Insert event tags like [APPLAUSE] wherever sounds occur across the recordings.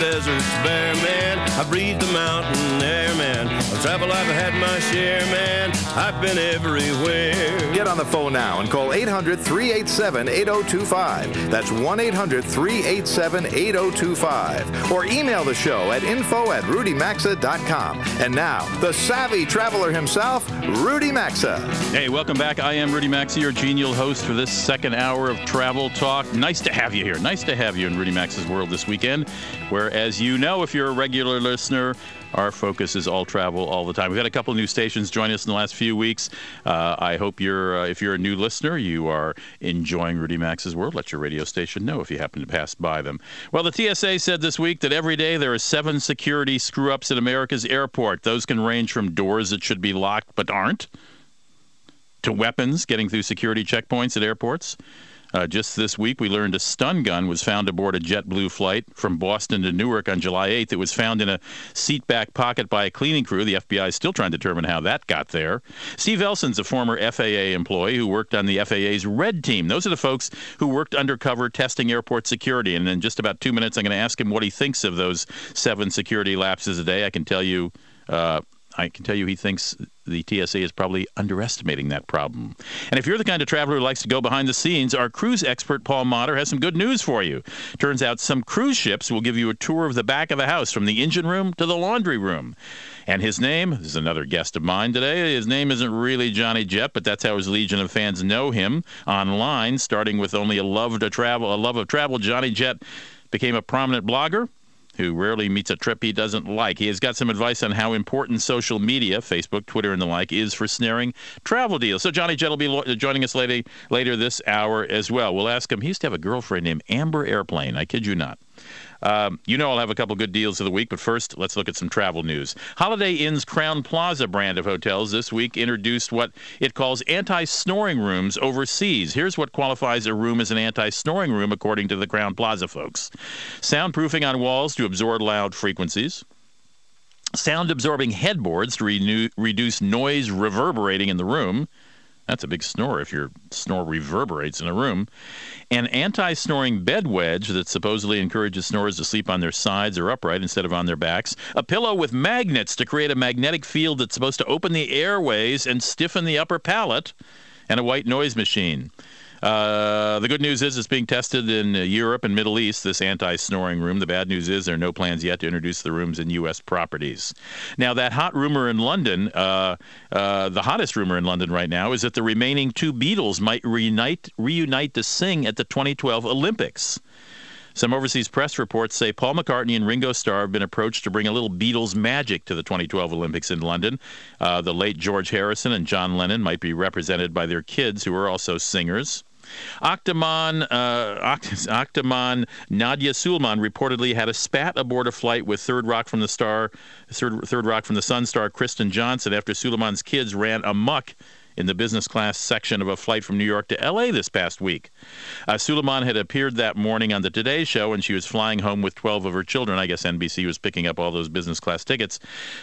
Across the deserts bare, man. I breathe the mountain air, man. Of travel, I've had my share, man. I've been everywhere. Get on the phone now and call 800 387 8025. That's 1 800 387 8025. Or email the show at info at rudymaxa.com. And now, the savvy traveler himself, Rudy Maxa. Hey, welcome back. I am Rudy Maxa, your genial host for this second hour of Travel Talk. Nice to have you here. Nice to have you in Rudy Maxa's world this weekend, where, as you know, if you're a regular listener, our focus is all travel all the time. We've had a couple of new stations join us in the last few weeks. Uh, I hope you're, uh, if you're a new listener, you are enjoying Rudy Maxa's World. Let your radio station know if you happen to pass by them. Well, the TSA said this week that every day there are seven security screw ups at America's airport. Those can range from doors that should be locked but aren't, to weapons getting through security checkpoints at airports. Uh, just this week, we learned a stun gun was found aboard a JetBlue flight from Boston to Newark on July 8th. It was found in a seat back pocket by a cleaning crew. The FBI is still trying to determine how that got there. Steve Elson's a former FAA employee who worked on the FAA's Red Team. Those are the folks who worked undercover testing airport security. And in just about two minutes, I'm going to ask him what he thinks of those seven security lapses a day. I can tell you. Uh, I can tell you he thinks the TSA is probably underestimating that problem. And if you're the kind of traveler who likes to go behind the scenes, our cruise expert Paul Motter has some good news for you. Turns out some cruise ships will give you a tour of the back of the house from the engine room to the laundry room. And his name is another guest of mine today. His name isn't really Johnny Jet, but that's how his legion of fans know him online, starting with only a love to travel, a love of travel. Johnny Jet became a prominent blogger who rarely meets a trip he doesn't like. He has got some advice on how important social media, Facebook, Twitter, and the like, is for snaring travel deals. So Johnny Jet will be joining us later, later this hour as well. We'll ask him. He used to have a girlfriend named Amber Airplane. I kid you not. Um, you know I'll have a couple good deals of the week, but first, let's look at some travel news. Holiday Inn's Crowne Plaza brand of hotels this week introduced what it calls anti snoring rooms overseas. Here's what qualifies a room as an anti snoring room, according to the Crowne Plaza folks soundproofing on walls to absorb loud frequencies. Sound absorbing headboards to renew, reduce noise reverberating in the room. That's a big snore if your snore reverberates in a room. An anti snoring bed wedge that supposedly encourages snorers to sleep on their sides or upright instead of on their backs. A pillow with magnets to create a magnetic field that's supposed to open the airways and stiffen the upper palate. And a white noise machine. Uh, the good news is it's being tested in uh, Europe and Middle East, this anti-snoring room. The bad news is there are no plans yet to introduce the rooms in U.S. properties. Now, that hot rumor in London, uh, uh, the hottest rumor in London right now, is that the remaining two Beatles might reunite, reunite to sing at the 2012 Olympics. Some overseas press reports say Paul McCartney and Ringo Starr have been approached to bring a little Beatles magic to the 2012 Olympics in London. Uh, the late George Harrison and John Lennon might be represented by their kids, who are also singers. Octomom, uh, Octomom Nadya Suleman reportedly had a spat aboard a flight with Third Rock from the Star, Third, Third Rock from the Sun star Kristen Johnston after Suleman's kids ran amuck in the business class section of a flight from New York to L.A. this past week. Uh, Suleman had appeared that morning on the Today Show, and she was flying home with 12 of her children. I guess NBC was picking up all those business class tickets.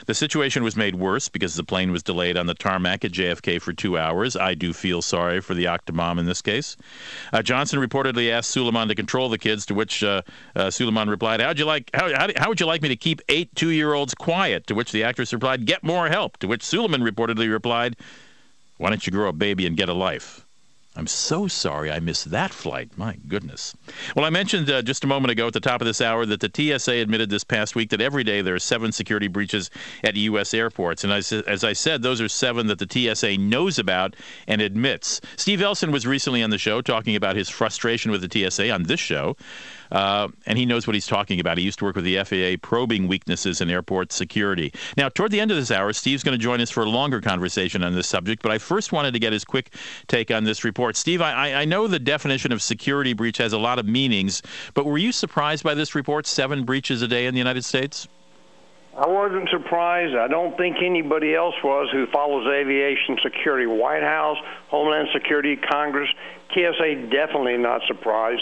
The situation was made worse because the plane was delayed on the tarmac at JFK for two hours. I do feel sorry for the Octomom in this case. Uh, Johnson reportedly asked Suleman to control the kids, to which uh, uh, Suleman replied, "How'd you like? How, how, how would you like me to keep eight two-year-olds quiet?" To which the actress replied, "Get more help." To which Suleman reportedly replied. Why don't you grow a baby and get a life? I'm so sorry I missed that flight. My goodness. Well, I mentioned uh, just a moment ago at the top of this hour that the TSA admitted this past week that every day there are seven security breaches at U.S. airports. And as, as I said, those are seven that the TSA knows about and admits. Steve Elson was recently on the show talking about his frustration with the TSA on this show. Uh, and he knows what he's talking about. He used to work with the FAA probing weaknesses in airport security. Now, toward the end of this hour, Steve's going to join us for a longer conversation on this subject, but I first wanted to get his quick take on this report. Steve, I, I know the definition of security breach has a lot of meanings, but were you surprised by this report? Seven breaches a day in the United States? I wasn't surprised. I don't think anybody else was who follows aviation security. White House, Homeland Security, Congress, TSA definitely not surprised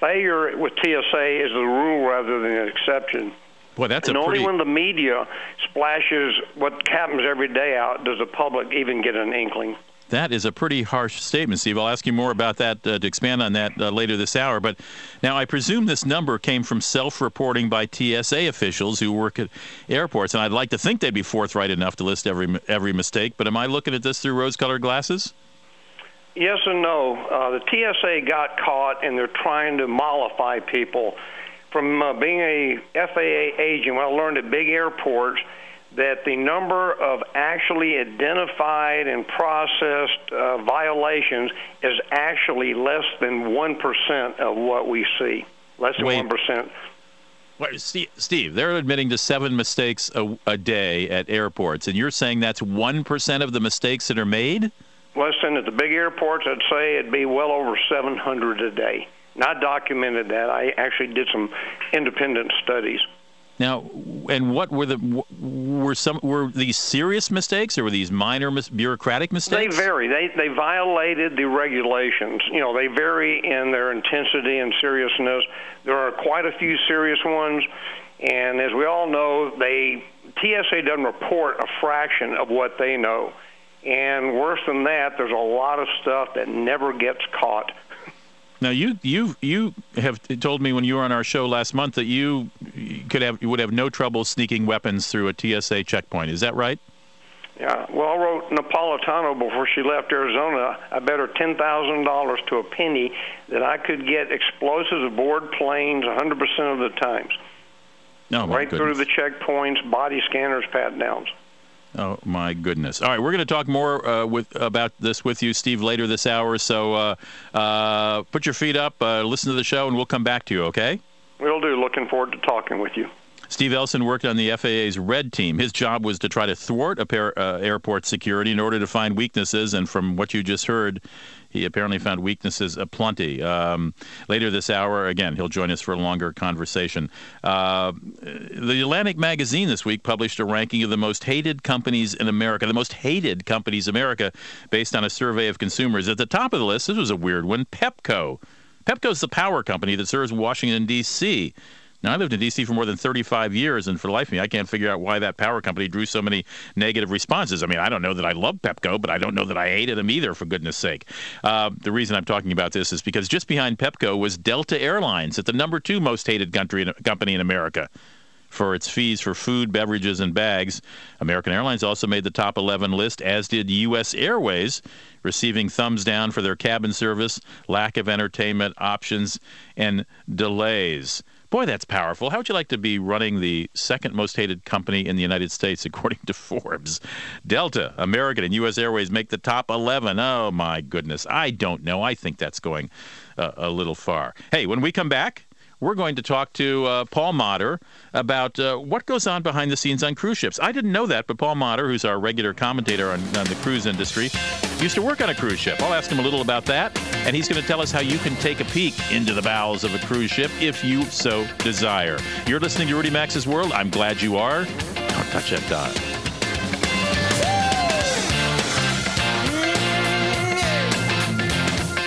failure with TSA is the rule rather than an exception. Boy, that's and a only pretty. when the media splashes what happens every day out does the public even get an inkling. That is a pretty harsh statement, Steve. I'll ask you more about that uh, to expand on that uh, later this hour. But now I presume this number came from self reporting by TSA officials who work at airports. And I'd like to think they'd be forthright enough to list every, every mistake. But am I looking at this through rose colored glasses? Yes and no. Uh, the TSA got caught, and they're trying to mollify people. From uh, being a FAA agent, when I learned at big airports that the number of actually identified and processed uh, violations is actually less than 1% of what we see. Less than Wait. 1%. Wait, Steve, Steve, they're admitting to seven mistakes a, a day at airports. And you're saying that's 1% of the mistakes that are made? Listen, at the big airports, I'd say it'd be well over 700 a day. And I documented that. I actually did some independent studies. Now, and what were the were some were these serious mistakes or were these minor mis- bureaucratic mistakes? They vary. They they violated the regulations. You know, they vary in their intensity and seriousness. There are quite a few serious ones, and as we all know, they TSA doesn't report a fraction of what they know. And worse than that, there's a lot of stuff that never gets caught. Now, you you you have told me when you were on our show last month that you could have you would have no trouble sneaking weapons through a TSA checkpoint. Is that right? Yeah. Well, I wrote Napolitano before she left Arizona. I bet her ten thousand dollars to a penny that I could get explosives aboard planes 100 percent of the times, No, my right through the checkpoints, body scanners, pat downs. Oh my goodness! All right, we're going to talk more uh, with about this with you, Steve, later this hour. So uh, uh, put your feet up, uh, listen to the show, and we'll come back to you. Okay? We'll do. Looking forward to talking with you. Steve Elson worked on the FAA's Red Team. His job was to try to thwart a pair, uh, airport security in order to find weaknesses. And from what you just heard, he apparently found weaknesses aplenty. Um, later this hour, again, he'll join us for a longer conversation. Uh, the Atlantic magazine this week published a ranking of the most hated companies in America, the most hated companies in America, based on a survey of consumers. At the top of the list, this was a weird one Pepco. Pepco's the power company that serves Washington, D.C. Now, I lived in D.C. for more than 35 years, and for the life of me, I can't figure out why that power company drew so many negative responses. I mean, I don't know that I love Pepco, but I don't know that I hated them either, for goodness sake. Uh, the reason I'm talking about this is because just behind Pepco was Delta Airlines, at the number two most hated country, company in America for its fees for food, beverages, and bags. American Airlines also made the top 11 list, as did U.S. Airways, receiving thumbs down for their cabin service, lack of entertainment options, and delays. Boy, that's powerful. How would you like to be running the second most hated company in the United States, [LAUGHS] according to Forbes? Delta, American, and U.S. Airways make the top 11. Oh, my goodness. I don't know. I think that's going uh, a little far. Hey, when we come back, we're going to talk to uh, Paul Motter about uh, what goes on behind the scenes on cruise ships. I didn't know that, but Paul Motter, who's our regular commentator on, on the cruise industry, used to work on a cruise ship. I'll ask him a little about that, and he's going to tell us how you can take a peek into the bowels of a cruise ship if you so desire. You're listening to Rudy Maxa's World. I'm glad you are. Don't touch that dial.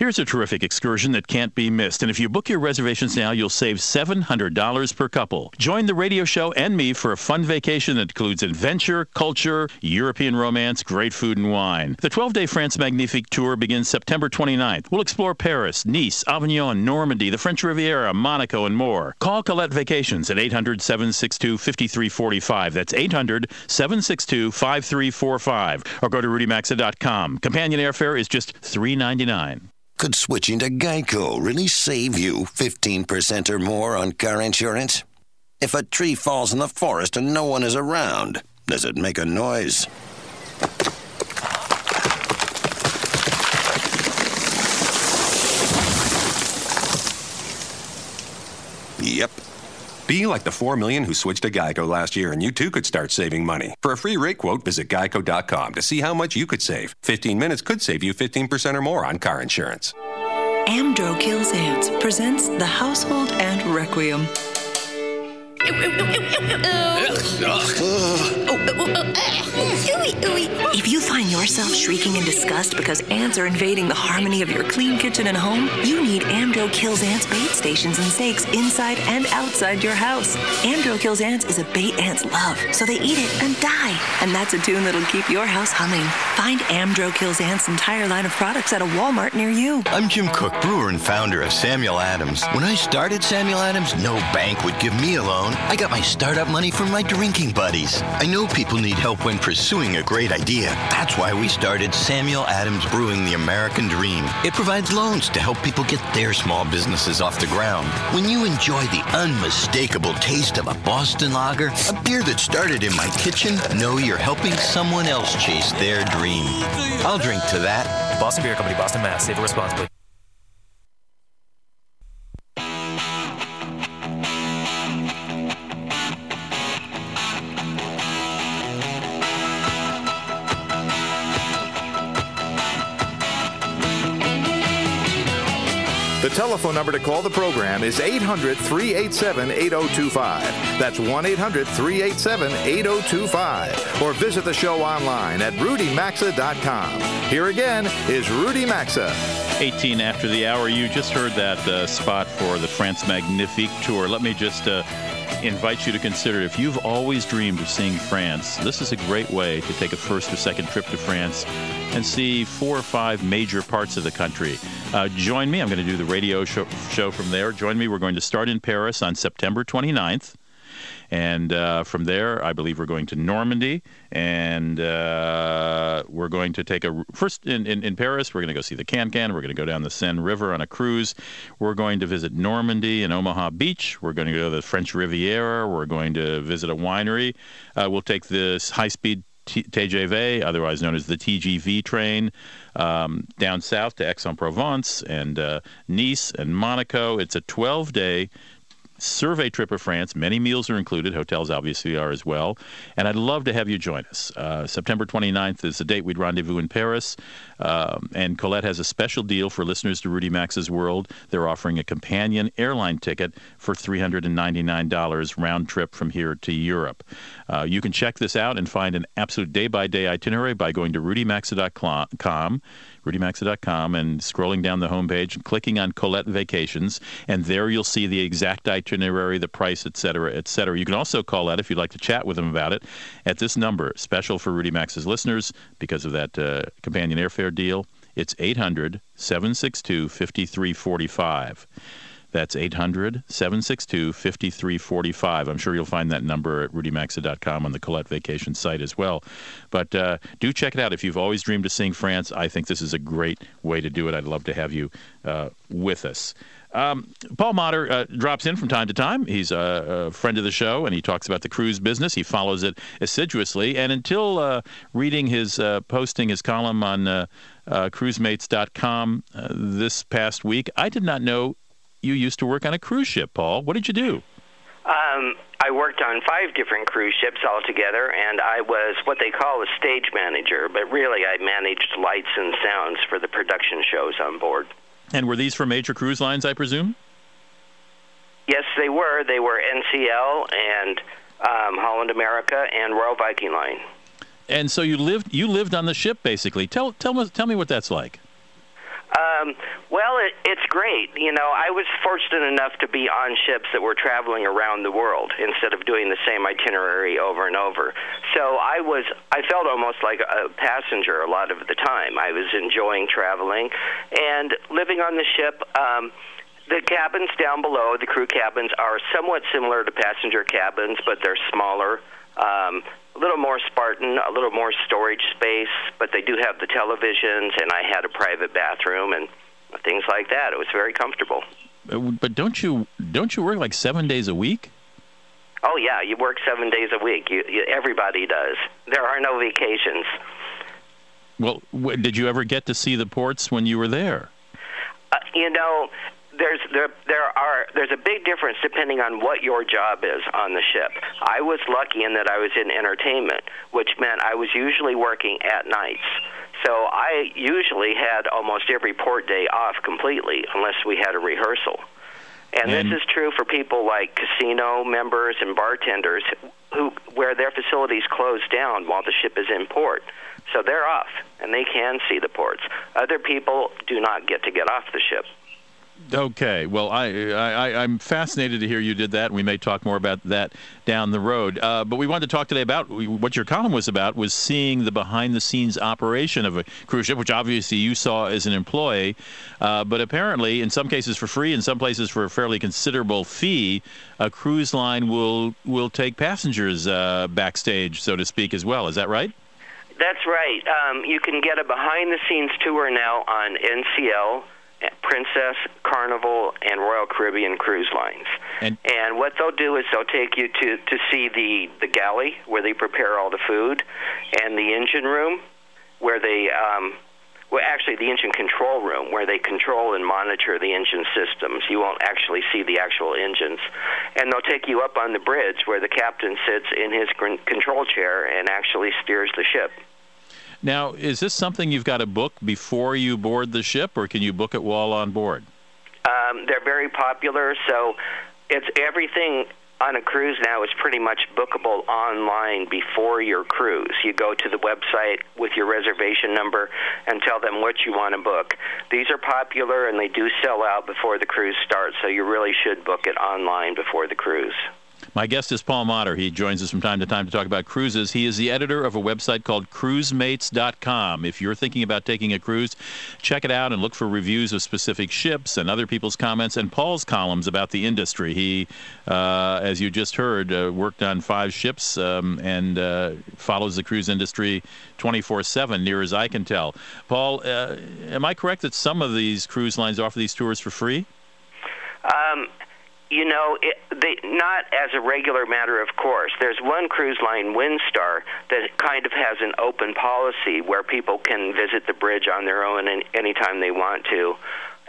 Here's a terrific excursion that can't be missed. And if you book your reservations now, you'll save $700 per couple. Join the radio show and me for a fun vacation that includes adventure, culture, European romance, great food, and wine. The 12 day France Magnifique tour begins September 29th. We'll explore Paris, Nice, Avignon, Normandy, the French Riviera, Monaco, and more. Call Colette Vacations at 800 762 5345. That's 800 762 5345. Or go to rudymaxa.com. Companion airfare is just $3.99. Could switching to Geico really save you 15% or more on car insurance? If a tree falls in the forest and no one is around, does it make a noise? Yep. Be like the 4 million who switched to Geico last year, and you too could start saving money. For a free rate quote, visit geico.com to see how much you could save. 15 minutes could save you 15% or more on car insurance. Amdro Kills Ants presents The Household Ant Requiem. If you find yourself shrieking in disgust because ants are invading the harmony of your clean kitchen and home, you need Amdro Kills Ants bait stations and stakes inside and outside your house. Amdro Kills Ants is a bait ants love, so they eat it and die. And that's a tune that'll keep your house humming. Find Amdro Kills Ants' entire line of products at a Walmart near you. I'm Jim Koch, brewer and founder of Samuel Adams. When I started Samuel Adams, no bank would give me a loan. I got my startup money from my drinking buddies. I know people need help when pursuing a great idea. That's why we started Samuel Adams Brewing the American Dream. It provides loans to help people get their small businesses off the ground. When you enjoy the unmistakable taste of a Boston lager, a beer that started in my kitchen, know you're helping someone else chase their dream. I'll drink to that. Boston Beer Company, Boston, Mass. Save responsibly. Number to call the program is 800 387 8025. That's 1 800 387 8025. Or visit the show online at rudymaxa.com. Here again is Rudy Maxa. 18 after the hour. You just heard that uh, spot for the France Magnifique tour. Let me just uh, invite you to consider if you've always dreamed of seeing France, this is a great way to take a first or second trip to France and see four or five major parts of the country. Uh, join me. I'm going to do the radio show, show from there. Join me. We're going to start in Paris on September 29th. And uh, from there, I believe we're going to Normandy, and uh, we're going to take a first in, in, in Paris. We're going to go see the Can-Can. We're going to go down the Seine River on a cruise. We're going to visit Normandy and Omaha Beach. We're going to go to the French Riviera. We're going to visit a winery. Uh, we'll take this high-speed TGV, otherwise known as the TGV train, um, down south to Aix-en-Provence and uh, Nice and Monaco. It's a 12-day survey trip of France. Many meals are included. Hotels obviously are as well. And I'd love to have you join us. Uh, September 29th is the date we'd rendezvous in Paris. Um, and Colette has a special deal for listeners to Rudy Maxa's World. They're offering a companion airline ticket for $399 round trip from here to Europe. Uh, you can check this out and find an absolute day by day itinerary by going to rudymaxa.com rudymaxa.com and scrolling down the homepage and clicking on Colette Vacations, and there you'll see the exact itinerary, the price, et cetera, et cetera. You can also call that if you'd like to chat with them about it at this number, special for Rudy Maxa's listeners because of that uh, companion airfare deal. It's 800 762 5345. That's 800 762 5345. I'm sure you'll find that number at rudymaxa.com on the Colette Vacation site as well. But uh, do check it out. If you've always dreamed of seeing France, I think this is a great way to do it. I'd love to have you uh, with us. Um, Paul Motter uh, drops in from time to time. He's a, a, friend of the show, and he talks about the cruise business. He follows it assiduously. And until uh, reading his uh, posting, his column on uh, uh, cruisemates.com uh, this past week, I did not know you used to work on a cruise ship, Paul. What did you do? Um, I worked on five different cruise ships altogether, and I was what they call a stage manager, but really I managed lights and sounds for the production shows on board. And were these for major cruise lines, I presume? Yes, they were. They were NCL and um, Holland America and Royal Viking Line. And so you lived you lived on the ship basically. Tell tell me tell me what that's like. Um, well, it, it's great. You know, I was fortunate enough to be on ships that were traveling around the world instead of doing the same itinerary over and over. So I was, I felt almost like a passenger a lot of the time. I was enjoying traveling and living on the ship. Um, the cabins down below, the crew cabins, are somewhat similar to passenger cabins, but they're smaller. Um, a little more Spartan, a little more storage space, but they do have the televisions, and I had a private bathroom and things like that. It was very comfortable. Uh, but don't you don't you work like seven days a week? Oh yeah, you work seven days a week. You, you, everybody does. There are no vacations. Well, did you ever get to see the ports when you were there? Uh, you know, there's there there are there's a big difference depending on what your job is on the ship. I was lucky in that I was in entertainment, which meant I was usually working at nights. So I usually had almost every port day off completely unless we had a rehearsal. And, And- this is true for people like casino members and bartenders who where their facilities close down while the ship is in port. So they're off and they can see the ports. Other people do not get to get off the ship. Okay. Well, I, I, I'm fascinated to hear you did that, and we may talk more about that down the road. Uh, but we wanted to talk today about what your column was about was seeing the behind-the-scenes operation of a cruise ship, which obviously you saw as an employee, uh, but apparently, in some cases for free, in some places for a fairly considerable fee, a cruise line will will take passengers uh, backstage, so to speak, as well. Is that right? That's right. Um, you can get a behind the scenes tour now on NCL, Princess, Carnival, and Royal Caribbean cruise lines. And- and what they'll do is they'll take you to, to see the, the galley where they prepare all the food, and the engine room where they, um, well, actually, the engine control room where they control and monitor the engine systems. You won't actually see the actual engines. And they'll take you up on the bridge where the captain sits in his control chair and actually steers the ship. Now, is this something you've got to book before you board the ship, or can you book it while on board? Um, they're very popular, so it's everything on a cruise now is pretty much bookable online before your cruise. You go to the website with your reservation number and tell them what you want to book. These are popular and they do sell out before the cruise starts, so you really should book it online before the cruise. My guest is Paul Motter. He joins us from time to time to talk about cruises. He is the editor of a website called cruisemates.com. If you're thinking about taking a cruise, check it out and look for reviews of specific ships and other people's comments and Paul's columns about the industry. He, uh, as you just heard, uh, worked on five ships um, and uh, follows the cruise industry 24 7, near as I can tell. Paul, uh, am I correct that some of these cruise lines offer these tours for free? Um, you know, it, they, not as a regular matter of course. There's one cruise line, Windstar, that kind of has an open policy where people can visit the bridge on their own and anytime they want to,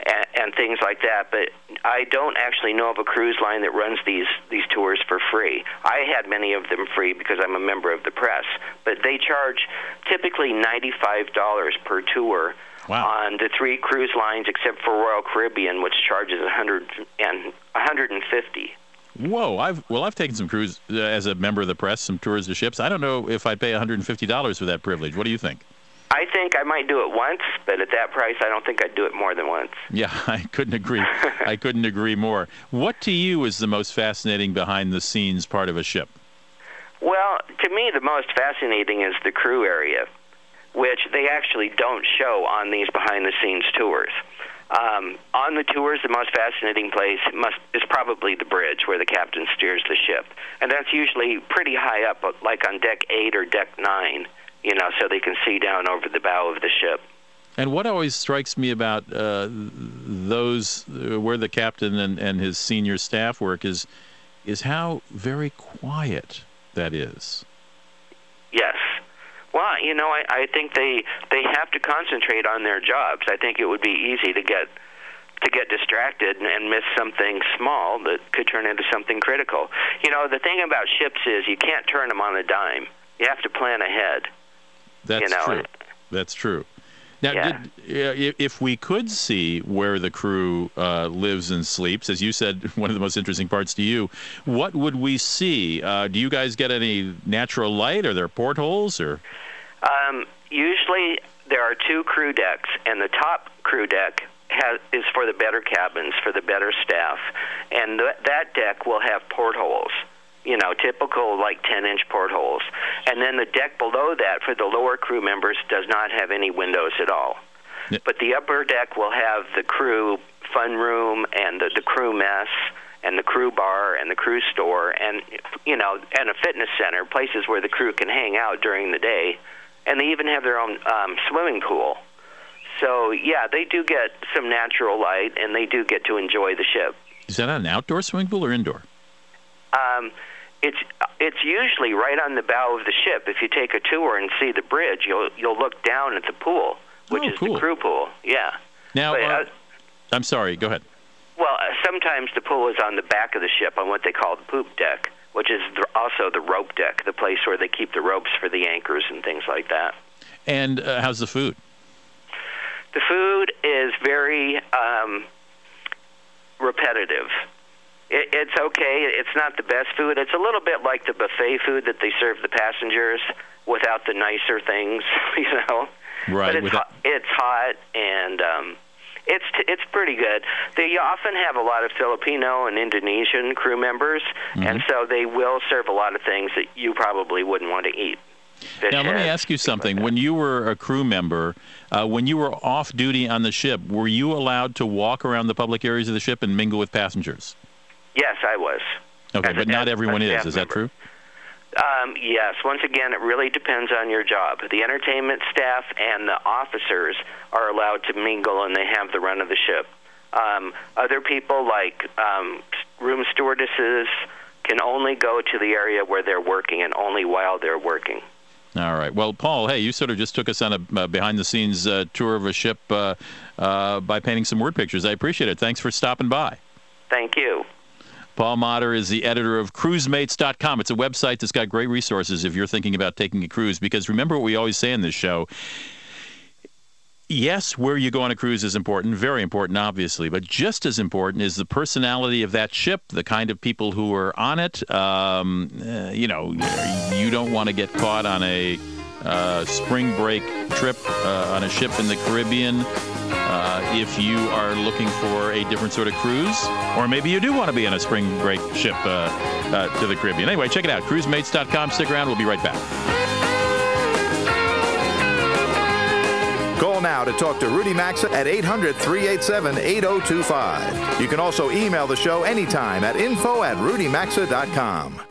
and, and things like that. But I don't actually know of a cruise line that runs these these tours for free. I had many of them free because I'm a member of the press, but they charge typically ninety-five dollars per tour Wow. on the three cruise lines except for Royal Caribbean, which charges a hundred and hundred and fifty. Whoa! I've well, I've taken some cruise uh, as a member of the press, some tours of ships. I don't know if I'd pay 150 dollars for that privilege. What do you think? I think I might do it once, but at that price, I don't think I'd do it more than once. Yeah, [LAUGHS] I couldn't agree. [LAUGHS] I couldn't agree more. What to you is the most fascinating behind the scenes part of a ship? Well, to me, the most fascinating is the crew area, which they actually don't show on these behind-the-scenes tours. Um, on the tours, the most fascinating place must is probably the bridge where the captain steers the ship, and that's usually pretty high up, like on deck eight or deck nine. You know, so they can see down over the bow of the ship. And what always strikes me about uh, those uh, where the captain and, and his senior staff work is is how very quiet that is. Yes. Well, you know, I, I think they they have to concentrate on their jobs. I think it would be easy to get to get distracted and, and miss something small that could turn into something critical. You know, the thing about ships is you can't turn them on a dime. You have to plan ahead. That's You know, true. That's true. Now, Yeah. did, uh, if we could see where the crew uh, lives and sleeps, as you said, [LAUGHS] one of the most interesting parts to you, what would we see? Uh, do you guys get any natural light? Are there portholes or? Um, usually there are two crew decks, and the top crew deck has, is for the better cabins, for the better staff, and th- that deck will have portholes. You know, typical like 10-inch portholes, and then the deck below that for the lower crew members does not have any windows at all. But the upper deck will have the crew fun room and the, the crew mess and the crew bar and the crew store and you know and a fitness center, places where the crew can hang out during the day, and they even have their own um, swimming pool. So yeah, they do get some natural light and they do get to enjoy the ship. Is that an outdoor swimming pool or indoor? Um, it's it's usually right on the bow of the ship. If you take a tour and see the bridge, you'll you'll look down at the pool, which Oh, is cool. the crew pool. Yeah. Now, But, uh, uh, I'm sorry. Go ahead. Well, uh, sometimes the pool is on the back of the ship on what they call the poop deck, which is the, also the rope deck, the place where they keep the ropes for the anchors and things like that. And uh, how's the food? The food is very um, repetitive. It, it's okay. It's not the best food. It's a little bit like the buffet food that they serve the passengers without the nicer things, [LAUGHS] you know. Right. But it's without- hot, it's hot and um, it's it's pretty good. They often have a lot of Filipino and Indonesian crew members, Mm-hmm. and so they will serve a lot of things that you probably wouldn't want to eat. Now, let me ask you something. when you were a crew member, uh, when you were off duty on the ship, were you allowed to walk around the public areas of the ship and mingle with passengers? Yes, I was. Okay, As a- but not everyone is. Is that member. true? Um, yes. Once again, it really depends on your job. The entertainment staff and the officers are allowed to mingle, and they have the run of the ship. Um, other people, like um, room stewardesses, can only go to the area where they're working, and only while they're working. All right. Well, Paul, hey, you sort of just took us on a uh, behind-the-scenes uh, tour of a ship uh, uh, by painting some word pictures. I appreciate it. Thanks for stopping by. Thank you. Paul Motter is the editor of cruisemates.com. It's a website that's got great resources if you're thinking about taking a cruise. Because remember what we always say in this show yes, where you go on a cruise is important, very important, obviously, but just as important is the personality of that ship, the kind of people who are on it. Um, uh, you know, you don't want to get caught on a uh, spring break trip uh, on a ship in the Caribbean. Uh, if you are looking for a different sort of cruise, or maybe you do want to be on a spring break ship uh, uh, to the Caribbean. Anyway, check it out, cruisemates.com. Stick around, we'll be right back. Call now to talk to Rudy Maxa at 800 387 8025. You can also email the show anytime at info at rudymaxa.com.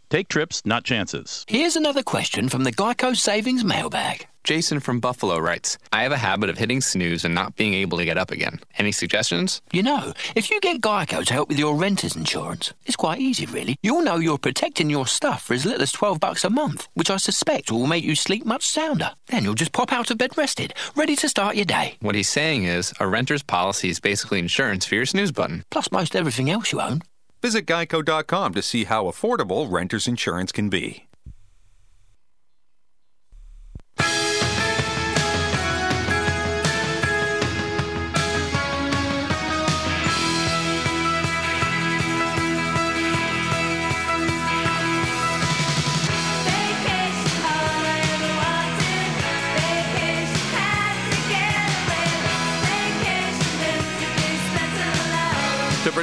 Take trips, not chances. Here's another question from the Geico Savings mailbag. Jason from Buffalo writes, I have a habit of hitting snooze and not being able to get up again. Any suggestions? You know, if you get Geico to help with your renter's insurance, it's quite easy, really. You'll know you're protecting your stuff for as little as 12 bucks a month, which I suspect will make you sleep much sounder. Then you'll just pop out of bed rested, ready to start your day. What he's saying is, a renter's policy is basically insurance for your snooze button. Plus most everything else you own. Visit geico.com to see how affordable renter's insurance can be.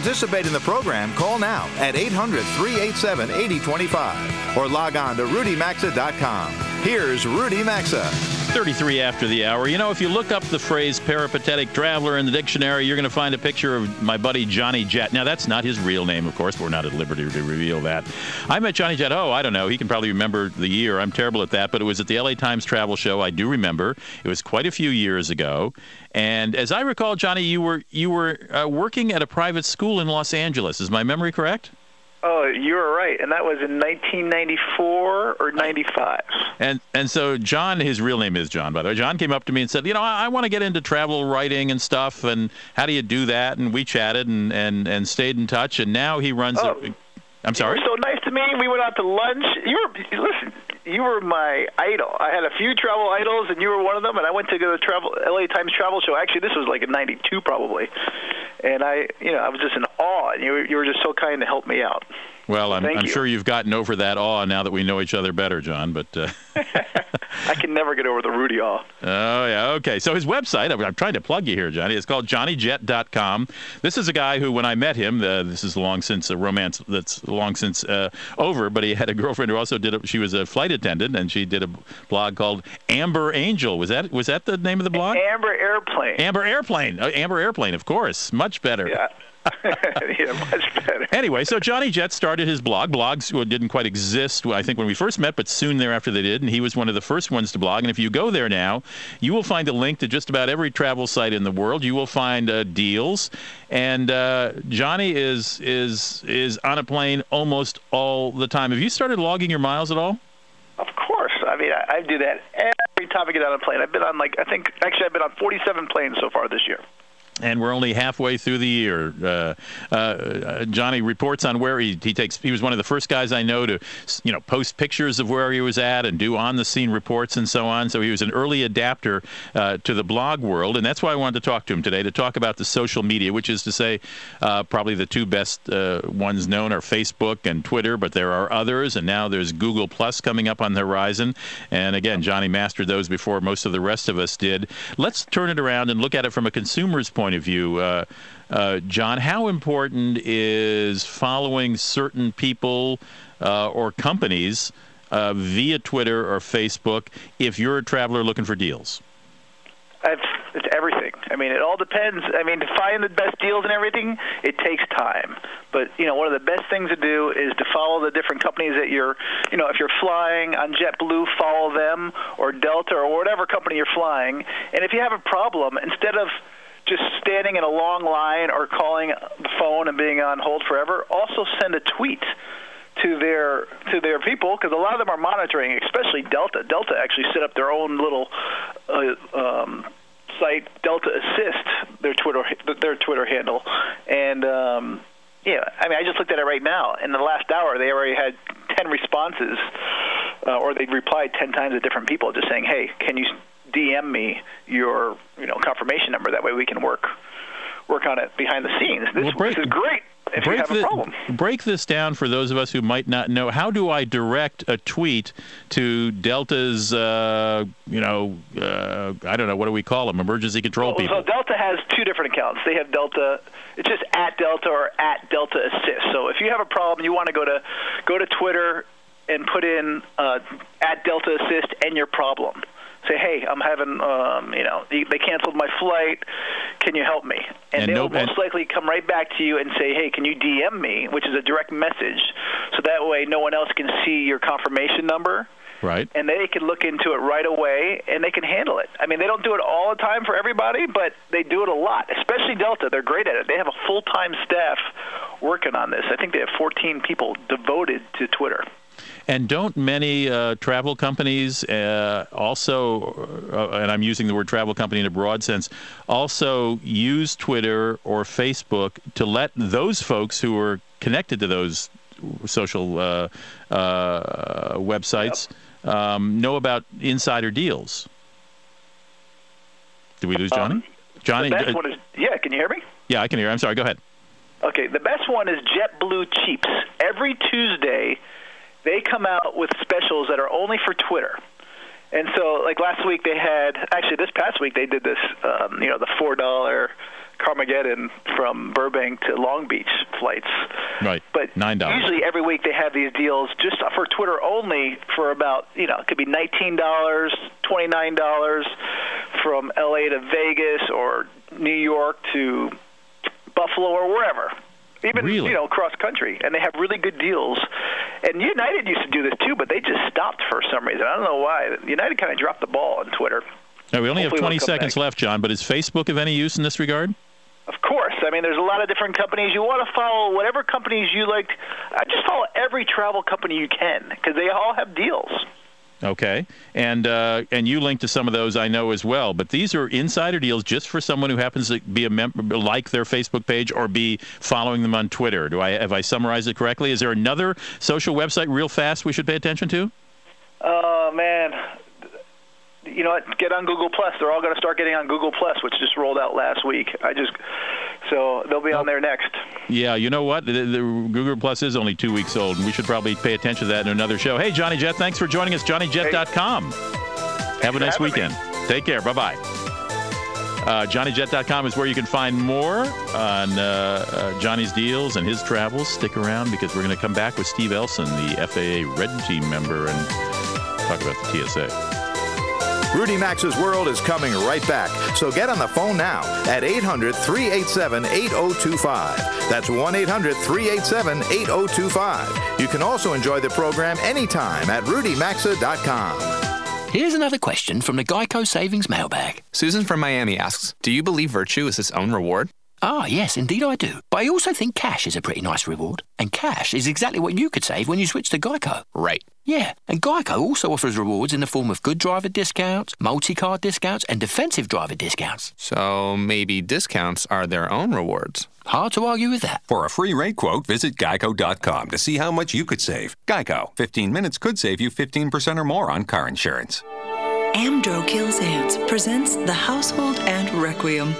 Participate in the program, call now at 800 387 8025 or log on to rudymaxa.com. Here's Rudy Maxa. 33 after the hour. You know, if you look up the phrase peripatetic traveler in the dictionary, you're going to find a picture of my buddy Johnny Jet. Now, that's not his real name, of course. We're not at liberty to reveal that. I met Johnny Jet, oh, I don't know. He can probably remember the year. I'm terrible at that, but it was at the LA Times travel show. I do remember. It was quite a few years ago. And as I recall, Johnny, you were you were uh, working at a private school in Los Angeles. Is my memory correct? Oh, you were right, and that was in 1994 or 95. And and so John, his real name is John, by the way. John came up to me and said, you know, I, I want to get into travel writing and stuff, and how do you do that? And we chatted and and, and stayed in touch, and now he runs. Oh. A, I'm sorry. So nice to me. We went out to lunch. You were listen. You were my idol. I had a few travel idols, and you were one of them. And I went to go to travel LA Times travel show. Actually, this was like in '92 probably. And I, you know, I was just in awe. And you were, you were just so kind to help me out. Well, I'm, I'm you. sure you've gotten over that awe now that we know each other better, John. But uh, [LAUGHS] I can never get over the Rudy awe. Oh yeah, okay. So his website, I'm, I'm trying to plug you here, Johnny. It's called JohnnyJet.com. This is a guy who, when I met him, uh, this is long since a romance that's long since uh, over. But he had a girlfriend who also did. A, she was a flight attendant, and she did a blog called Amber Angel. Was that was that the name of the blog? Amber Airplane. Amber Airplane. Uh, Amber Airplane, of course. Much better. Yeah. [LAUGHS] yeah, much better. Anyway, so Johnny Jet started his blog. Blogs didn't quite exist, I think, when we first met, but soon thereafter they did, and he was one of the first ones to blog. And if you go there now, you will find a link to just about every travel site in the world. You will find uh, deals, and uh, Johnny is is is on a plane almost all the time. Have you started logging your miles at all? Of course. I mean, I, I do that every time I get on a plane. I've been on like I think actually I've been on 47 planes so far this year and we're only halfway through the year. Uh, uh, Johnny reports on where he, he takes. He was one of the first guys I know to, you know, post pictures of where he was at and do on-the-scene reports and so on. So he was an early adapter uh, to the blog world, and that's why I wanted to talk to him today to talk about the social media, which is to say, uh, probably the two best uh, ones known are Facebook and Twitter, but there are others, and now there's Google Plus coming up on the horizon. And again, Johnny mastered those before most of the rest of us did. Let's turn it around and look at it from a consumer's point point of view, uh, uh, John, how important is following certain people uh, or companies uh, via Twitter or Facebook if you're a traveler looking for deals? It's, it's everything. I mean, it all depends. I mean, to find the best deals and everything, it takes time. But you know, one of the best things to do is to follow the different companies that you're. You know, if you're flying on JetBlue, follow them or Delta or whatever company you're flying. And if you have a problem, instead of just standing in a long line or calling the phone and being on hold forever, also send a tweet to their to their people because a lot of them are monitoring, especially Delta. Delta actually set up their own little uh, um, site, Delta Assist, their Twitter their Twitter handle, and um, yeah, I mean I just looked at it right now. In the last hour, they already had ten responses, uh, or they replied ten times to different people, just saying, "Hey, can you DM me your you know confirmation number. That way we can work work on it behind the scenes. This, well, break, this is great. If break, you have the, a problem. break this down for those of us who might not know. How do I direct a tweet to Delta's, uh, you know, uh, I don't know, what do we call them? Emergency control well, people. So Delta has two different accounts. They have Delta. It's just at Delta or at Delta Assist. So if you have a problem, you want to go to go to Twitter and put in uh, at Delta Assist and your problem say, "Hey, I'm having, um, you know, they canceled my flight. Can you help me?" And, and they'll no, most likely come right back to you and say, "Hey, can you DM me?" Which is a direct message, so that way no one else can see your confirmation number. Right. And they can look into it right away and they can handle it. I mean, they don't do it all the time for everybody, but they do it a lot, especially Delta. They're great at it. They have a full time staff working on this. I think they have 14 people devoted to Twitter. And don't many uh, travel companies uh, also, uh, and I'm using the word travel company in a broad sense, also use Twitter or Facebook to let those folks who are connected to those social uh, uh, websites yep. um, know about insider deals? Did we lose Johnny? Um, Johnny, the best one is, yeah. Can you hear me? Yeah, I can hear. I'm sorry. Go ahead. Okay, the best one is JetBlue Cheeps. Every Tuesday, they come out with specials that are only for Twitter. And so, like last week, they had actually this past week they did this, um, you know, the four dollar Carmageddon from Burbank to Long Beach flights. Right. But nine dollars. Usually, every week they have these deals just for Twitter only for about you know it could be nineteen dollars, twenty nine dollars from L.A. to Vegas or New York to Buffalo or wherever even really? you know cross country, and they have really good deals. And United used to do this too, but they just stopped for some reason. I don't know why. United kind of dropped the ball on Twitter. Now, we only Hopefully have 20 seconds back. left, John. But is Facebook of any use in this regard? Of course. I mean, there's a lot of different companies. You want to follow whatever companies you like. Just follow every travel company you can because they all have deals. Okay, and uh, and you link to some of those I know as well. But these are insider deals just for someone who happens to be a member, like their Facebook page, or be following them on Twitter. Do I have I summarized it correctly? Is there another social website, real fast, we should pay attention to? Oh man, you know what? Get on Google Plus. They're all going to start getting on Google Plus, which just rolled out last week. I just so they'll be on there next. Yeah, you know what? The, the, Google Plus is only two weeks old, and we should probably pay attention to that in another show. Hey, Johnny Jet, thanks for joining us. JohnnyJet.com. Hey. Have a nice weekend. Me. Take care. Bye bye. Uh, JohnnyJet.com is where you can find more on uh, uh, Johnny's deals and his travels. Stick around because we're going to come back with Steve Elson, the FAA Red Team member, and talk about the TSA. Rudy Maxa's World is coming right back, so get on the phone now at 800 387 8025. That's 1 800 387 8025. You can also enjoy the program anytime at rudymaxa.com. Here's another question from the Geico Savings Mailbag. Susan from Miami asks Do you believe virtue is its own reward? Ah, yes, indeed I do. But I also think cash is a pretty nice reward. And cash is exactly what you could save when you switch to Geico. Right. Yeah, and Geico also offers rewards in the form of good driver discounts, multi car discounts, and defensive driver discounts. So maybe discounts are their own rewards. Hard to argue with that. For a free rate quote, visit geico.com to see how much you could save. Geico, 15 minutes could save you 15% or more on car insurance. Amdro Kills Ants presents The Household Ant Requiem.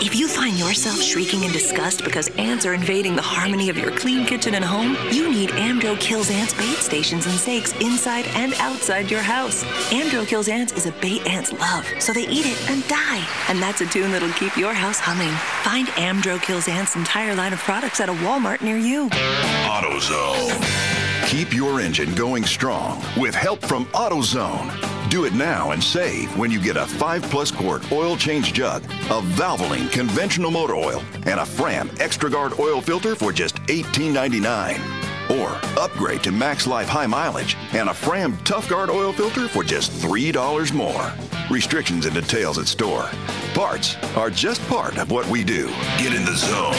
If you find yourself shrieking in disgust because ants are invading the harmony of your clean kitchen and home, you need Amdro Kills Ants bait stations and stakes inside and outside your house. Amdro Kills Ants is a bait ants love, so they eat it and die. And that's a tune that'll keep your house humming. Find Amdro Kills Ants' entire line of products at a Walmart near you. AutoZone. Keep your engine going strong with help from AutoZone. Do it now and save when you get a 5 plus quart oil change jug, a Valvoline conventional motor oil, and a Fram Extra Guard oil filter for just $18.99. Or upgrade to Max Life High Mileage and a Fram Tough Guard oil filter for just $3 more. Restrictions and details at store. Parts are just part of what we do. Get in the zone.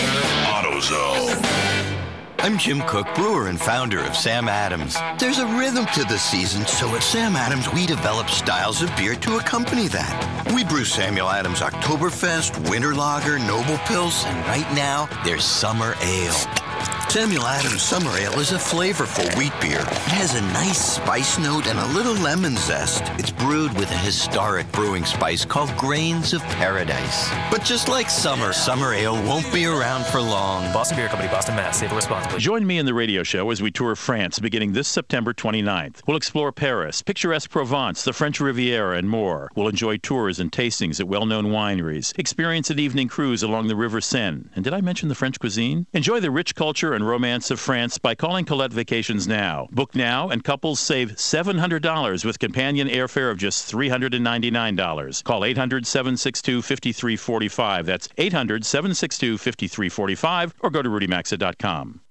AutoZone. I'm Jim Koch, brewer and founder of Sam Adams. There's a rhythm to the season, so at Sam Adams, we develop styles of beer to accompany that. We brew Samuel Adams Oktoberfest, Winter Lager, Noble Pils, and right now, there's Summer Ale. Samuel Adams Summer Ale is a flavorful wheat beer. It has a nice spice note and a little lemon zest. It's brewed with a historic brewing spice called Grains of Paradise. But just like summer, Summer Ale won't be around for long. Boston Beer Company, Boston, Mass. Savor responsibly. Join me in the radio show as we tour France beginning this September 29th. We'll explore Paris, picturesque Provence, the French Riviera, and more. We'll enjoy tours and tastings at well known wineries, experience an evening cruise along the River Seine. And did I mention the French cuisine? Enjoy the rich culture and romance of France by calling Colette Vacations now. Book now, and couples save $700 with companion airfare of just $399. Call 800 762 5345. That's 800 762 5345, or go to rudymaxa.com.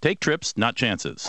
Take trips, not chances.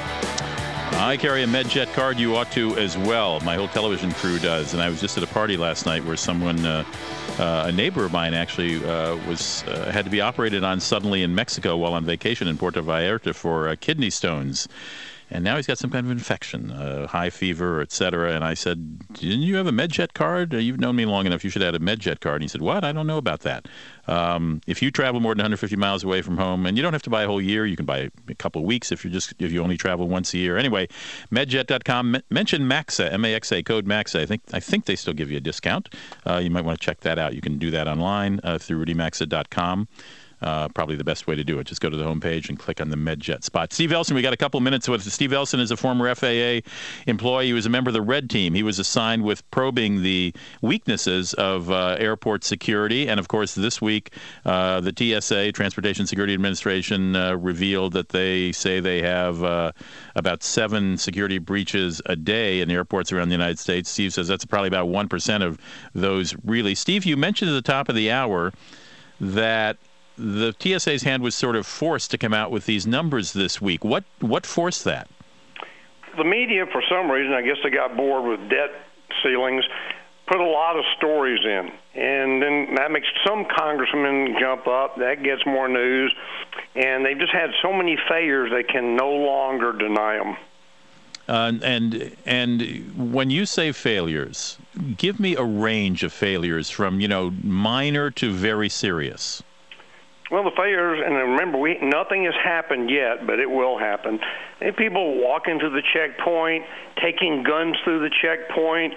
I carry a MedJet card. You ought to as well. My whole television crew does. And I was just at a party last night where someone, uh, uh, a neighbor of mine, actually uh, was uh, had to be operated on suddenly in Mexico while on vacation in Puerto Vallarta for uh, kidney stones. And now he's got some kind of infection, uh, high fever, et cetera. And I said, Didn't you have a MedJet card? You've known me long enough. You should have a MedJet card. And he said, What? I don't know about that. Um, if you travel more than 150 miles away from home, and you don't have to buy a whole year, you can buy a couple of weeks if you just if you only travel once a year. Anyway, MedJet.com. M- mention Maxa, M-A-X-A, code Maxa. I think I think they still give you a discount. Uh, you might want to check that out. You can do that online uh, through RudyMaxa.com. Uh, probably the best way to do it. Just go to the homepage and click on the MedJet spot. Steve Elson, we got a couple minutes with Steve Elson is a former FAA employee. He was a member of the Red Team. He was assigned with probing the weaknesses of uh, airport security. And of course, this week, uh, the TSA, Transportation Security Administration, uh, revealed that they say they have uh, about seven security breaches a day in airports around the United States. Steve says that's probably about 1% of those really. Steve, you mentioned at the top of the hour that the TSA's hand was sort of forced to come out with these numbers this week. What what forced that? the media, for some reason, I guess they got bored with debt ceilings, put a lot of stories in, and then that makes some congressmen jump up. That gets more news, and they've just had so many failures they can no longer deny them. Uh, and and when you say failures, give me a range of failures from you know minor to very serious. Well, the failures, and remember, we nothing has happened yet, but it will happen. And people walking to the checkpoint, taking guns through the checkpoint,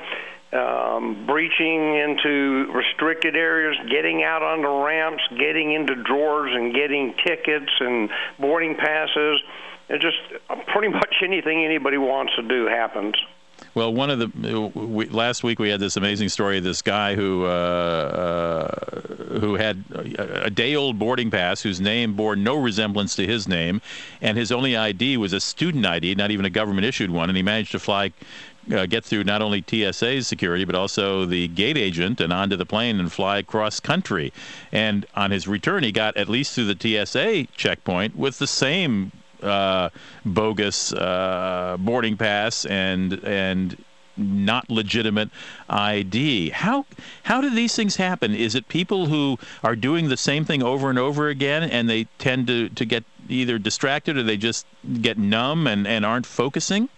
um, breaching into restricted areas, getting out on the ramps, getting into drawers and getting tickets and boarding passes. It's just pretty [LAUGHS] much anything anybody wants to do happens. Well, one of the we, last week we had this amazing story of this guy who uh, uh, who had a, a day-old boarding pass whose name bore no resemblance to his name, and his only ID was a student ID, not even a government-issued one, and he managed to fly. Uh, get through not only TSA's security but also the gate agent and onto the plane and fly cross country. And on his return, he got at least through the TSA checkpoint with the same uh, bogus uh, boarding pass and and not legitimate ID. How how do these things happen? Is it people who are doing the same thing over and over again and they tend to, to get either distracted or they just get numb and, and aren't focusing?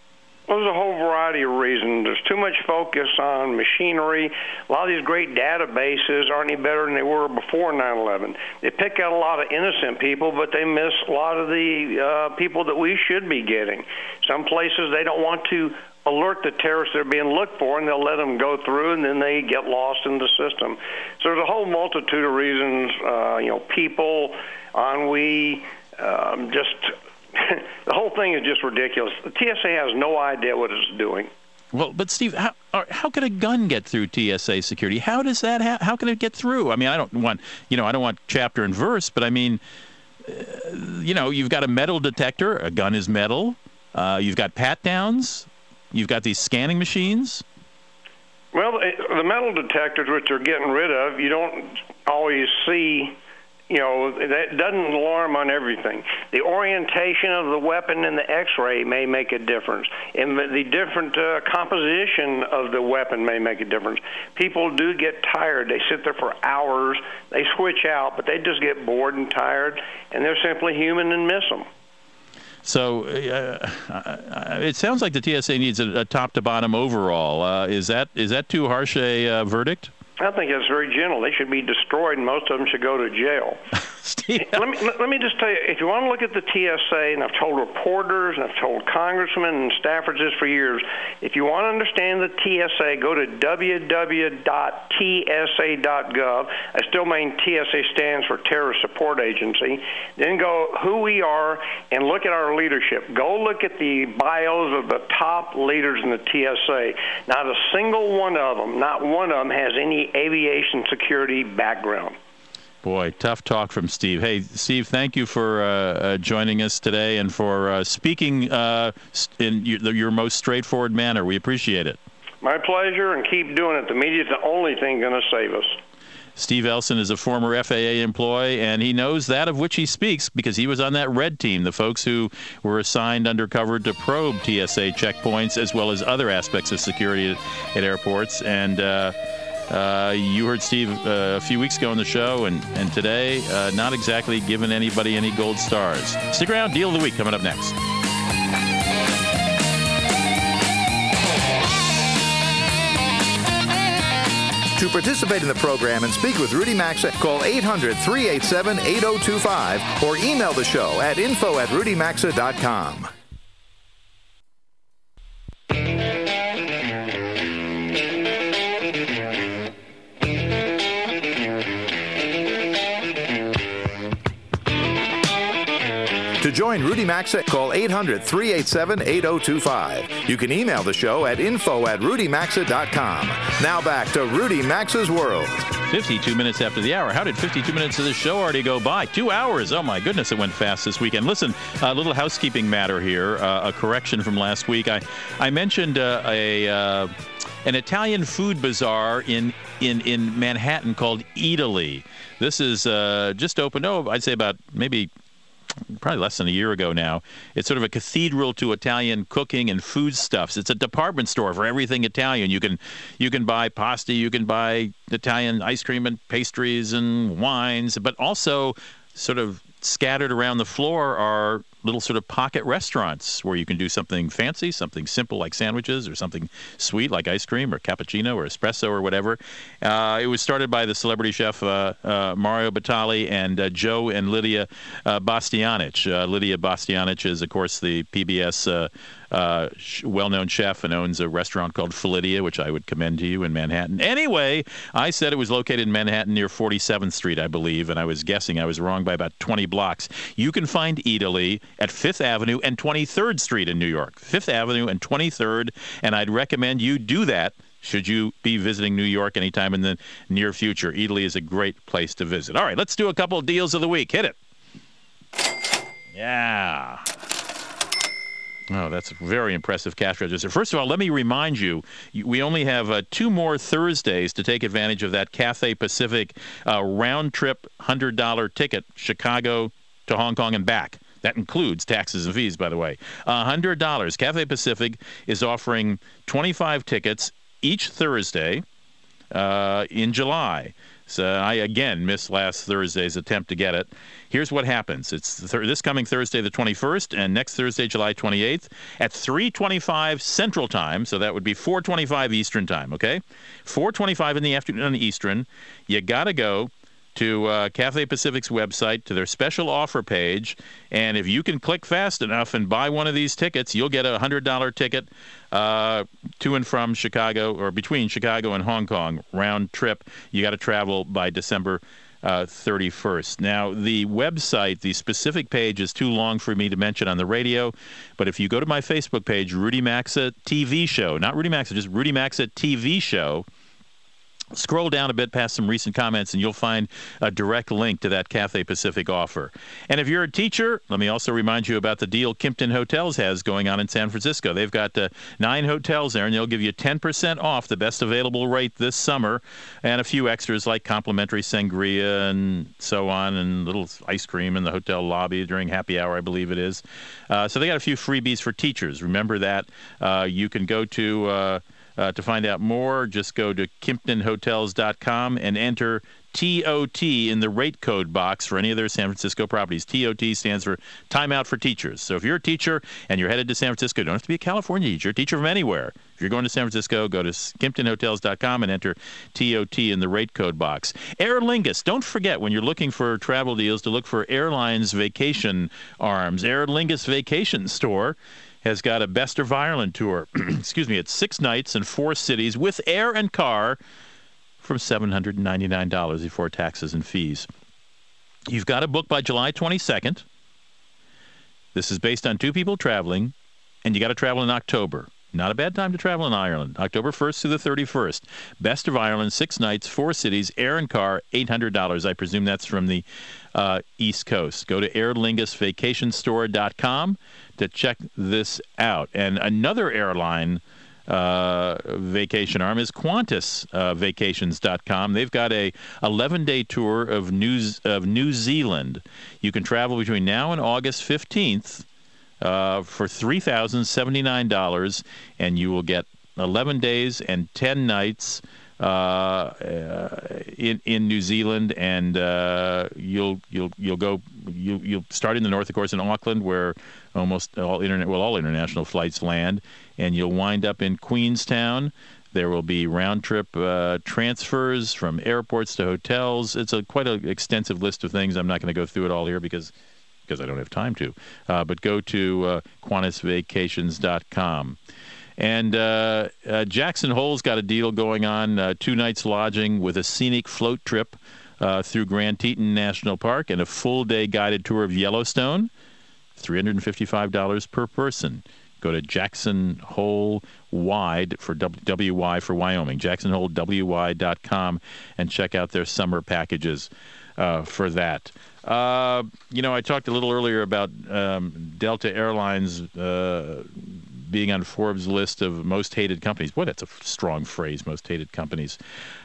Well, there's a whole variety of reasons. There's too much focus on machinery. A lot of these great databases aren't any better than they were before 9/11. They pick out a lot of innocent people, but they miss a lot of the uh, people that we should be getting. Some places they don't want to alert the terrorists they're being looked for, and they'll let them go through, and then they get lost in the system. So there's a whole multitude of reasons. Uh, you know, people, ennui, um, just [LAUGHS] the whole thing is just ridiculous. The TSA has no idea what it's doing. Well, but Steve, how how could a gun get through TSA security? How does that? Ha- how can it get through? I mean, I don't want you know, I don't want chapter and verse, but I mean, uh, you know, you've got a metal detector. A gun is metal. Uh, you've got pat downs. You've got these scanning machines. Well, the metal detectors, which they're getting rid of, you don't always see you know, that doesn't alarm on everything. The orientation of the weapon in the X-ray may make a difference, and the different uh, composition of the weapon may make a difference. People do get tired; they sit there for hours. They switch out, but they just get bored and tired, and they're simply human and miss them. So uh, it sounds like the TSA needs a, a top to bottom overall. Uh, is that is that too harsh a uh, verdict? I think that's very gentle. They should be destroyed, and most of them should go to jail. [LAUGHS] [LAUGHS] let me let me just tell you, if you want to look at the TSA, and I've told reporters and I've told congressmen and staffers this for years, if you want to understand the TSA, go to www.tsa.gov. I still mean TSA stands for Terrorist Support Agency. Then go who we are and look at our leadership. Go look at the bios of the top leaders in the TSA. Not a single one of them, not one of them has any aviation security background. Boy, tough talk from Steve. Hey, Steve, thank you for uh, uh, joining us today and for uh, speaking uh, in your, your, most straightforward manner. We appreciate it. My pleasure, and keep doing it. The media is the only thing going to save us. Steve Elson is a former FAA employee, and he knows that of which he speaks because he was on that red team, the folks who were assigned undercover to probe TSA checkpoints as well as other aspects of security at, at airports. And uh, you heard Steve uh, a few weeks ago on the show, and, and today, uh, not exactly giving anybody any gold stars. Stick around, Deal of the Week coming up next. To participate in the program and speak with Rudy Maxa, call 800 387 8025 or email the show at info at rudymaxa.com. join Rudy Maxa, call 800 387 8025. You can email the show at info at rudymaxa.com. Now back to Rudy Maxa's World. 52 minutes after the hour. How did 52 minutes of the show already go by? Two hours. Oh, my goodness, it went fast this weekend. Listen, a little housekeeping matter here, uh, a correction from last week. I, I mentioned uh, a. Uh, an Italian food bazaar in, in, in Manhattan called Eataly. This is uh, just opened, oh, I'd say about maybe probably less than a year ago now. It's sort of a cathedral to Italian cooking and foodstuffs. It's a department store for everything Italian. You can you can buy pasta, you can buy Italian ice cream and pastries and wines, but also sort of scattered around the floor are little sort of pocket restaurants where you can do something fancy, something simple like sandwiches, or something sweet like ice cream or cappuccino or espresso or whatever. Uh, it was started by the celebrity chef uh, uh, Mario Batali and uh, Joe and Lidia uh, Bastianich. Uh, Lidia Bastianich is, of course, the PBS uh, well-known chef and owns a restaurant called Felidia, which I would commend to you in Manhattan. Anyway, I said it was located in Manhattan near 47th Street, I believe, and I was guessing I was wrong by about 20 blocks. You can find Eataly at Fifth Avenue and 23rd Street in New York. Fifth Avenue and 23rd, and I'd recommend you do that should you be visiting New York anytime in the near future. Eataly is a great place to visit. All right, let's do a couple of deals of the week. Hit it. Yeah. Oh, that's a very impressive cash register. First of all, let me remind you, we only have uh, two more Thursdays to take advantage of that Cathay Pacific uh, round trip $100 ticket, Chicago to Hong Kong and back. That includes taxes and fees, by the way. $100. Cathay Pacific is offering 25 tickets each Thursday uh, in July. So I again missed last Thursday's attempt to get it. Here's what happens. It's th- this coming Thursday the 21st and next Thursday July 28th at 3:25 Central Time, so that would be 4:25 Eastern Time, okay? 4:25 in the afternoon Eastern. You got to go to uh, Cathay Pacific's website to their special offer page. And if you can click fast enough and buy one of these tickets, you'll get a $100 ticket uh, to and from Chicago or between Chicago and Hong Kong round trip. You got to travel by December. Uh, 31st. Now, the website, the specific page is too long for me to mention on the radio, but if you go to my Facebook page, Rudy Maxa TV Show, not Rudy Maxa, just Rudy Maxa TV Show, Scroll down a bit past some recent comments, and you'll find a direct link to that Cathay Pacific offer. And if you're a teacher, let me also remind you about the deal Kimpton Hotels has going on in San Francisco. They've got uh, nine hotels there, and they'll give you 10% off the best available rate this summer, and a few extras like complimentary sangria and so on, and little ice cream in the hotel lobby during happy hour, I believe it is. Uh, so they got a few freebies for teachers. Remember that. Uh, you can go to uh, to find out more, just go to KimptonHotels.com and enter TOT in the rate code box for any of their San Francisco properties. TOT stands for Timeout for Teachers. So if you're a teacher and you're headed to San Francisco, don't have to be a California teacher, teacher from anywhere. If you're going to San Francisco, go to KimptonHotels.com and enter TOT in the rate code box. Aer Lingus, don't forget when you're looking for travel deals to look for airlines vacation arms. Aer Lingus Vacation Store has got a Best of Ireland tour. [CLEARS THROAT] Excuse me, it's six nights and four cities with air and car from $799 before taxes and fees. You've got to book by July 22nd. This is based on two people traveling, and you got to travel in October. Not a bad time to travel in Ireland. October 1st through the 31st. Best of Ireland, six nights, four cities, air and car, $800. I presume that's from the uh, East Coast. Go to airlingus.vacationstore.com to check this out. And another airline uh, vacation arm is QantasVacations.com. Uh, They've got a 11-day tour of New of New Zealand. You can travel between now and August 15th uh, for $3,079, and you will get 11 days and 10 nights uh, in in New Zealand, and uh, you'll you'll you'll go you you'll start in the north, of course, in Auckland, where almost all internet well all international flights land, and you'll wind up in Queenstown. There will be round trip uh, transfers from airports to hotels. It's a quite an extensive list of things. I'm not going to go through it all here because because I don't have time to. Uh, but go to uh, QantasVacations.com. And uh, uh, Jackson Hole's got a deal going on uh, two nights lodging with a scenic float trip uh, through Grand Teton National Park and a full day guided tour of Yellowstone. $355 per person. Go to Jackson Hole Wide for w- WY for Wyoming, jacksonholewy.com, and check out their summer packages uh, for that. Uh, you know, I talked a little earlier about um, Delta Airlines uh, being on Forbes' list of most hated companies. Boy, that's a strong phrase, most hated companies.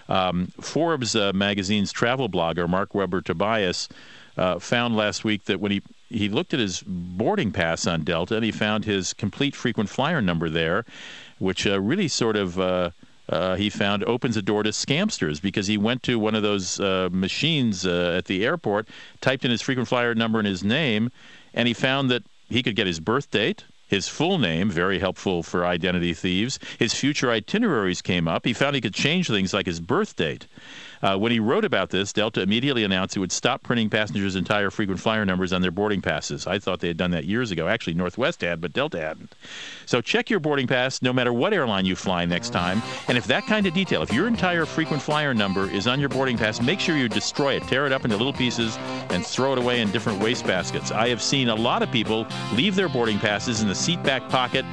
Um, Forbes uh, magazine's travel blogger, Marc Weber Tobias, uh, found last week that when he he looked at his boarding pass on Delta and he found his complete frequent flyer number there, which uh, really sort of. Uh, uh, he found opens a door to scamsters because he went to one of those uh, machines uh, at the airport, typed in his frequent flyer number and his name, and he found that he could get his birth date, his full name, very helpful for identity thieves. His future itineraries came up. He found he could change things like his birth date. Uh, when he wrote about this, Delta immediately announced it would stop printing passengers' entire frequent flyer numbers on their boarding passes. I thought they had done that years ago. Actually, Northwest had, but Delta hadn't. So check your boarding pass no matter what airline you fly next time. And if that kind of detail, if your entire frequent flyer number is on your boarding pass, make sure you destroy it, tear it up into little pieces, and throw it away in different waste baskets. I have seen a lot of people leave their boarding passes in the seat back pocket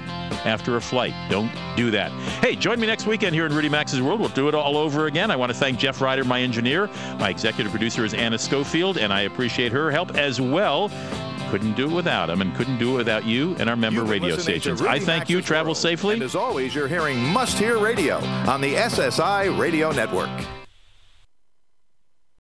after a flight. Don't do that. Hey, join me next weekend here in Rudy Maxa's World. We'll do it all over again. I want to thank Jeff Ryder, my engineer. My executive producer is Anna Schofield, and I appreciate her help as well. Couldn't do it without him, and couldn't do it without you and our member radio stations. I thank you. Travel safely. And as always, you're hearing Must Hear Radio on the SSI Radio Network.